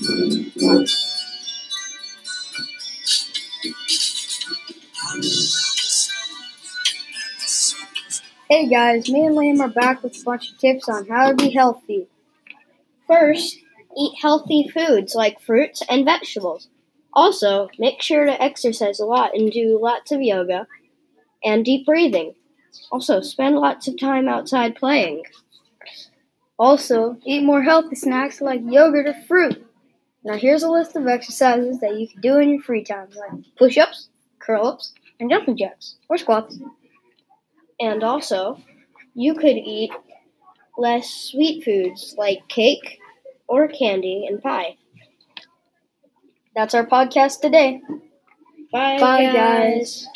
Hey guys, me and Liam are back with a bunch of tips on how to be healthy. First, eat healthy foods like fruits and vegetables. Also, make sure to exercise a lot and do lots of yoga and deep breathing. Also, spend lots of time outside playing. Also, eat more healthy snacks like yogurt or fruit. Now, here's a list of exercises that you can do in your free time, like push ups, curl ups, and jumping jacks, or squats. And also, you could eat less sweet foods like cake or candy and pie. That's our podcast today. Bye, Bye, guys. guys.